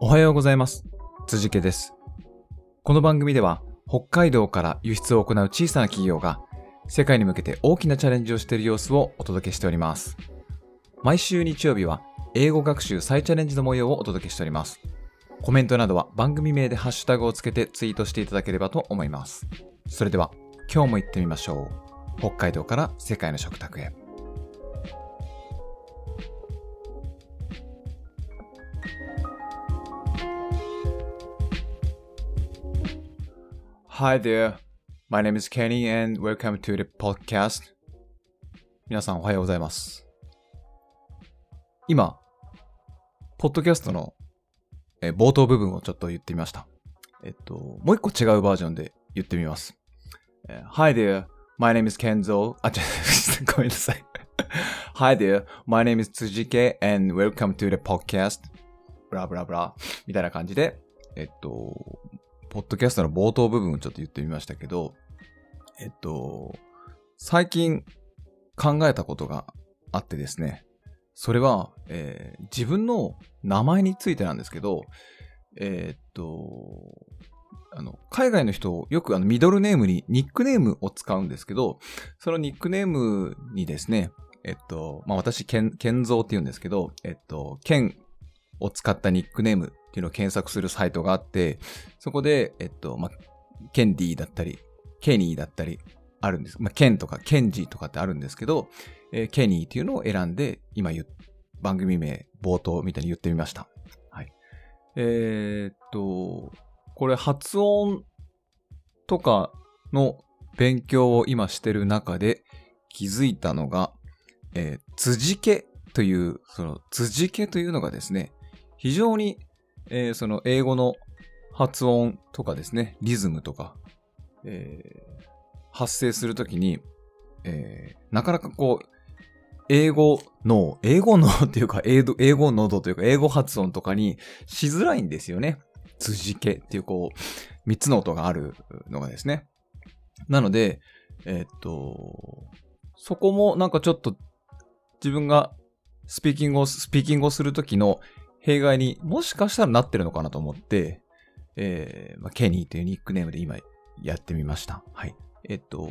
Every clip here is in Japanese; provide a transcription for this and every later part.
おはようございます。辻家です。この番組では、北海道から輸出を行う小さな企業が、世界に向けて大きなチャレンジをしている様子をお届けしております。毎週日曜日は、英語学習再チャレンジの模様をお届けしております。コメントなどは番組名でハッシュタグをつけてツイートしていただければと思います。それでは、今日も行ってみましょう。北海道から世界の食卓へ。Hi there. My name is Kenny and welcome to the podcast. 皆さんおはようございます。今、ポッドキャストのえ冒頭部分をちょっと言ってみました。えっと、もう一個違うバージョンで言ってみます。え Hi there. My name is Kenzo. あ、違う、ごめんなさい。Hi there. My name is Tsujike and welcome to the podcast. ブラブラブラ。みたいな感じで、えっと、ポッドキャストの冒頭部分をちょっと言ってみましたけど、えっと、最近考えたことがあってですね、それは、えー自分の名前についてなんですけど、えーっと、あの、海外の人、よくあの、ミドルネームにニックネームを使うんですけど、そのニックネームにですね、えっと、まあ、私、ケン、ケンゾーって言うんですけど、えっと、ケンを使ったニックネームっていうのを検索するサイトがあって、そこで、えっと、まあ、ケンディだったり、ケニーだったり、あるんです。まあ、ケンとかケンジーとかってあるんですけど、えーケニーっていうのを選んで、今言番組名、冒頭みたいに言ってみました。はい。えーっと、これ発音とかの勉強を今してる中で気づいたのが、えー、辻家という、その辻家というのがですね、非常に、えーその英語の発音とかですね、リズムとか、えー発生するときに、えーなかなかこう、英語の、英語のっていうか、英語英語のどというか、英語発音とかにしづらいんですよね。辻家っていうこう、三つの音があるのがですね。なので、えーっと、そこもなんかちょっと自分がスピーキングを、スピーキングをするときの弊害にもしかしたらなってるのかなと思って、えーまあ、ケニーというニックネームで今やってみました。はい。えっと、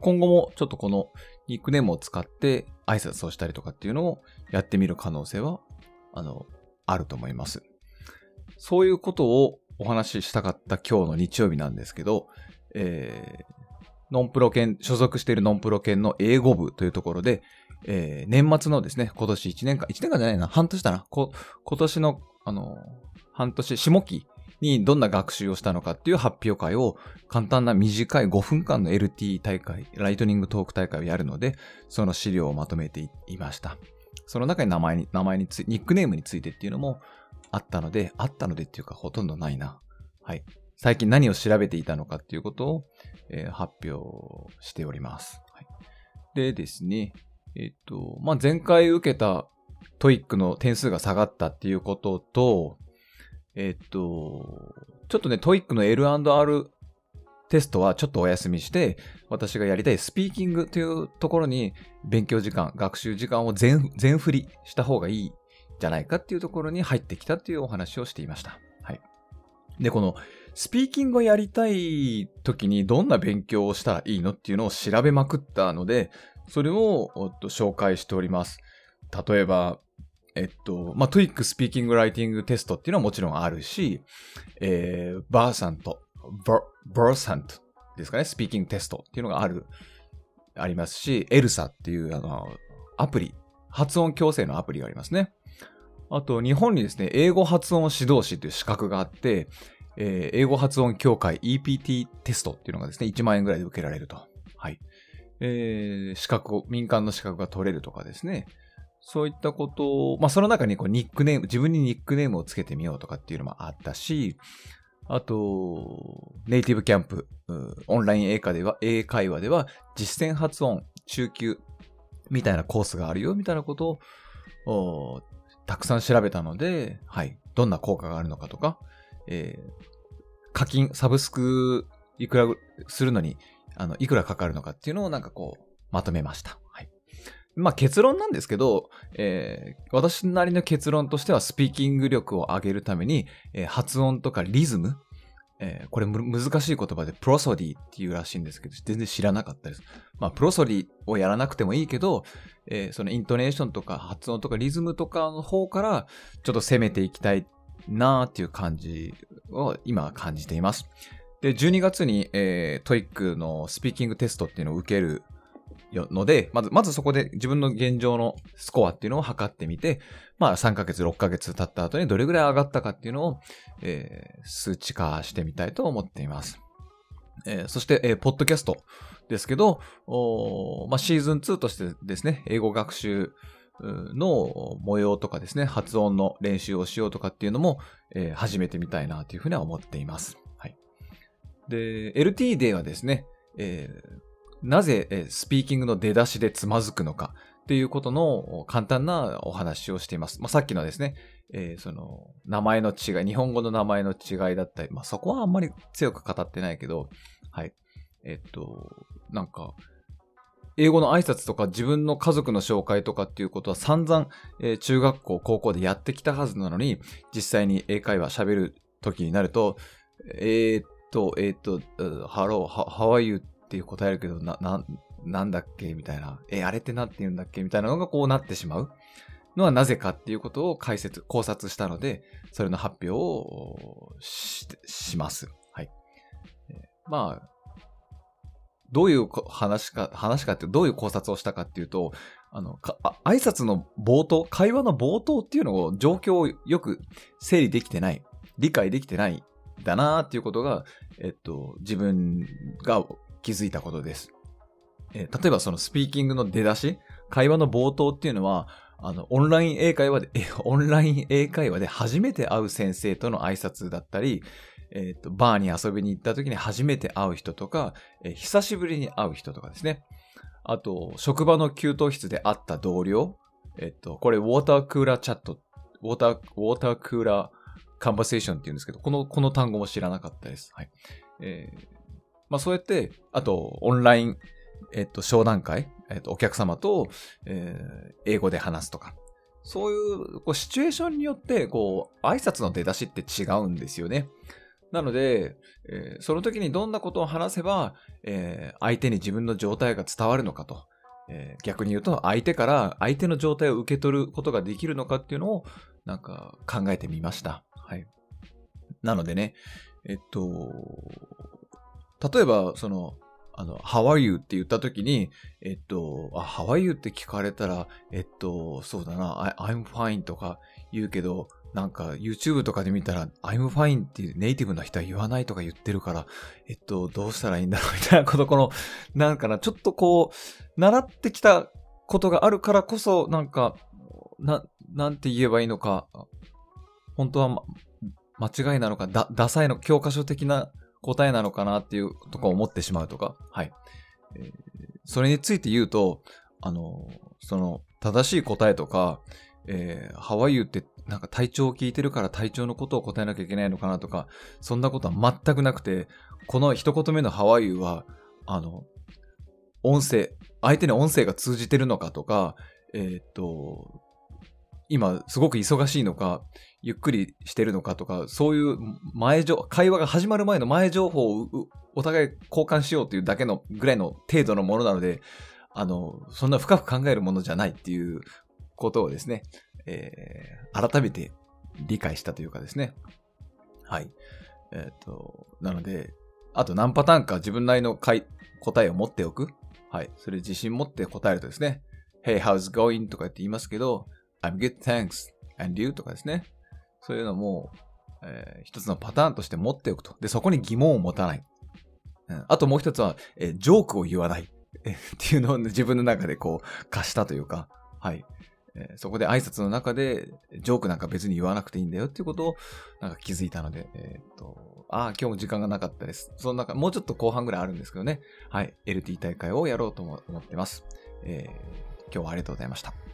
今後もちょっとこのニックネームを使って挨拶をしたりとかっていうのをやってみる可能性は、あの、あると思います。そういうことをお話ししたかった今日の日曜日なんですけど、えーノンプロ犬、所属しているノンプロ犬の英語部というところで、えー年末のですね、今年1年間、1年間じゃないな、半年だな、こ今年の、あの、半年、下期にどんな学習をしたのかっていう発表会を簡単な短い5分間の LT 大会、ライトニングトーク大会をやるので、その資料をまとめていました。その中に名前に、名前についニックネームについてっていうのもあったので、あったのでっていうかほとんどないな。はい。最近何を調べていたのかっていうことを、えー発表しております。はい、でですね、えっと、まあ、前回受けた TOEIC の点数が下がったっていうことと、えっと、ちょっとね、 TOEIC の L&R テストはちょっとお休みして、私がやりたいスピーキングというところに勉強時間、学習時間を全全振りした方がいいじゃないかっていうところに入ってきたっていうお話をしていました。はい。で、このスピーキングをやりたい時にどんな勉強をしたらいいのっていうのを調べまくったので、それをっと紹介しております。例えば、えっと、まあ、 TOEIC スピーキングライティングテストっていうのはもちろんあるし、えー、バーサント、ババーサントですかね、スピーキングテストっていうのがある、ありますし、エルサっていうあの、アプリ、発音矯正のアプリがありますね。あと、日本にですね、英語発音指導士という資格があって、えー英語発音協会 EPT テストっていうのがですね、1万円ぐらいで受けられると。はい。えー資格を、民間の資格が取れるとかですね。そういったことを、まあ、その中にこうニックネーム、自分にニックネームをつけてみようとかっていうのもあったし、あと、ネイティブキャンプ、オンライン英会では、英会話では実践発音中級みたいなコースがあるよみたいなことをたくさん調べたので、はい。どんな効果があるのかとか、えー課金、サブスクいくらするのに、あの、いくらかかるのかっていうのをなんかこう、まとめました。はい。まあ結論なんですけど、えー、私なりの結論としてはスピーキング力を上げるために、えー、発音とかリズム、えー、これ難しい言葉で prosody っていうらしいんですけど、全然知らなかったです。まあ、 prosody をやらなくてもいいけど、えー、そのイントネーションとか発音とかリズムとかの方から、ちょっと攻めていきたいなーっていう感じを今感じています。で、12月に、えー、 TOEIC のスピーキングテストっていうのを受けるので、まず、まずそこで自分の現状のスコアっていうのを測ってみて、まあ3ヶ月、6ヶ月経った後にどれぐらい上がったかっていうのを、えー、数値化してみたいと思っています。えー、そして、えー、ポッドキャストですけど、まあ、シーズン2としてですね、英語学習の模様とかですね、発音の練習をしようとかっていうのも、えー、始めてみたいなというふうには思っています。で、LT ではですね、えー、なぜスピーキングの出だしでつまずくのかっていうことの簡単なお話をしています。まあ、さっきのですね、えー、その名前の違い、日本語の名前の違いだったり、まあ、そこはあんまり強く語ってないけど、はい。えっと、なんか、英語の挨拶とか自分の家族の紹介とかっていうことは散々、えー、中学校、高校でやってきたはずなのに、実際に英会話喋る時になると、えー、っと、えー、っと、Hello, how are you? って答えるけど、な、な、なんだっけ？みたいな。え、あれって何て言うんだっけ？みたいなのがこうなってしまうのはなぜかっていうことを解説、考察したので、それの発表をしします。はい。まあ、どういう話か、話かってどういう考察をしたかっていうと、あの、か挨拶の冒頭、会話の冒頭っていうのを状況をよく整理できてない、理解できてないだなっていうことが、えっと、自分が気づいたことです。えー、例えばそのスピーキングの出だし、会話の冒頭っていうのは、あの、オンライン英会話で、オンライン英会話で初めて会う先生との挨拶だったり、えっ、ー、と、バーに遊びに行った時に初めて会う人とか、えー、久しぶりに会う人とかですね。あと、職場の給湯室で会った同僚。えっ、ー、と、これ、ウォータークーラーチャット、ウォーター、ウォータークーラーカンバセーションって言うんですけど、この、この単語も知らなかったです。はい。えー、まあそうやって、あと、オンライン、えっと、商談会、えっと、お客様と、えー、英語で話すとか。そういう、こう、シチュエーションによって、こう、挨拶の出だしって違うんですよね。なので、えー、その時にどんなことを話せば、えー、相手に自分の状態が伝わるのかと。えー、逆に言うと、相手から相手の状態を受け取ることができるのかっていうのを、なんか考えてみました。はい。なのでね、えっと、例えば、その、あの、How are you? って言った時に、えっと、あ、How are you? って聞かれたら、えっと、そうだな、I'm fine とか言うけど、なんか YouTube とかで見たら、I'm fine っていうネイティブな人は言わないとか言ってるから、えっと、どうしたらいいんだろうみたいなこと、この、なんかな、ちょっとこう、習ってきたことがあるからこそ、なんか、な、なんて言えばいいのか、本当は、ま、間違いなのか、だ、ダサいの、教科書的な答えなのかなっていうとか思ってしまうとか、はい。えー、それについて言うと、あの、その、正しい答えとか、えー、ハワイユってなんか体調を聞いてるから体調のことを答えなきゃいけないのかなとか、そんなことは全くなくて、この一言目のハワイユは、あの、音声、相手に音声が通じてるのかとか、えっ、と、今すごく忙しいのか、ゆっくりしてるのかとか、そういう前情、会話が始まる前の前情報をお互い交換しようというだけのぐらいの程度のものなので、あの、そんな深く考えるものじゃないっていうことをですね、えー、改めて理解したというかですね。はい。えっ、ー、と、なので、あと何パターンか自分なりの答えを持っておく。はい。それ自信持って答えるとですね、Hey, how's going? とか言って言いますけど、I'm good, thanks. And you? とかですね。そういうのも、えー、一つのパターンとして持っておくと。で、そこに疑問を持たない。うん、あともう一つは、えー、ジョークを言わない。っていうのを自分の中でこう、貸したというか、はい。えー、そこで挨拶の中で、ジョークなんか別に言わなくていいんだよっていうことを、なんか気づいたので、えっ、と、ああ、今日も時間がなかったです。その中、もうちょっと後半ぐらいあるんですけどね。はい。LT 大会をやろうと思ってます。えー、今日はありがとうございました。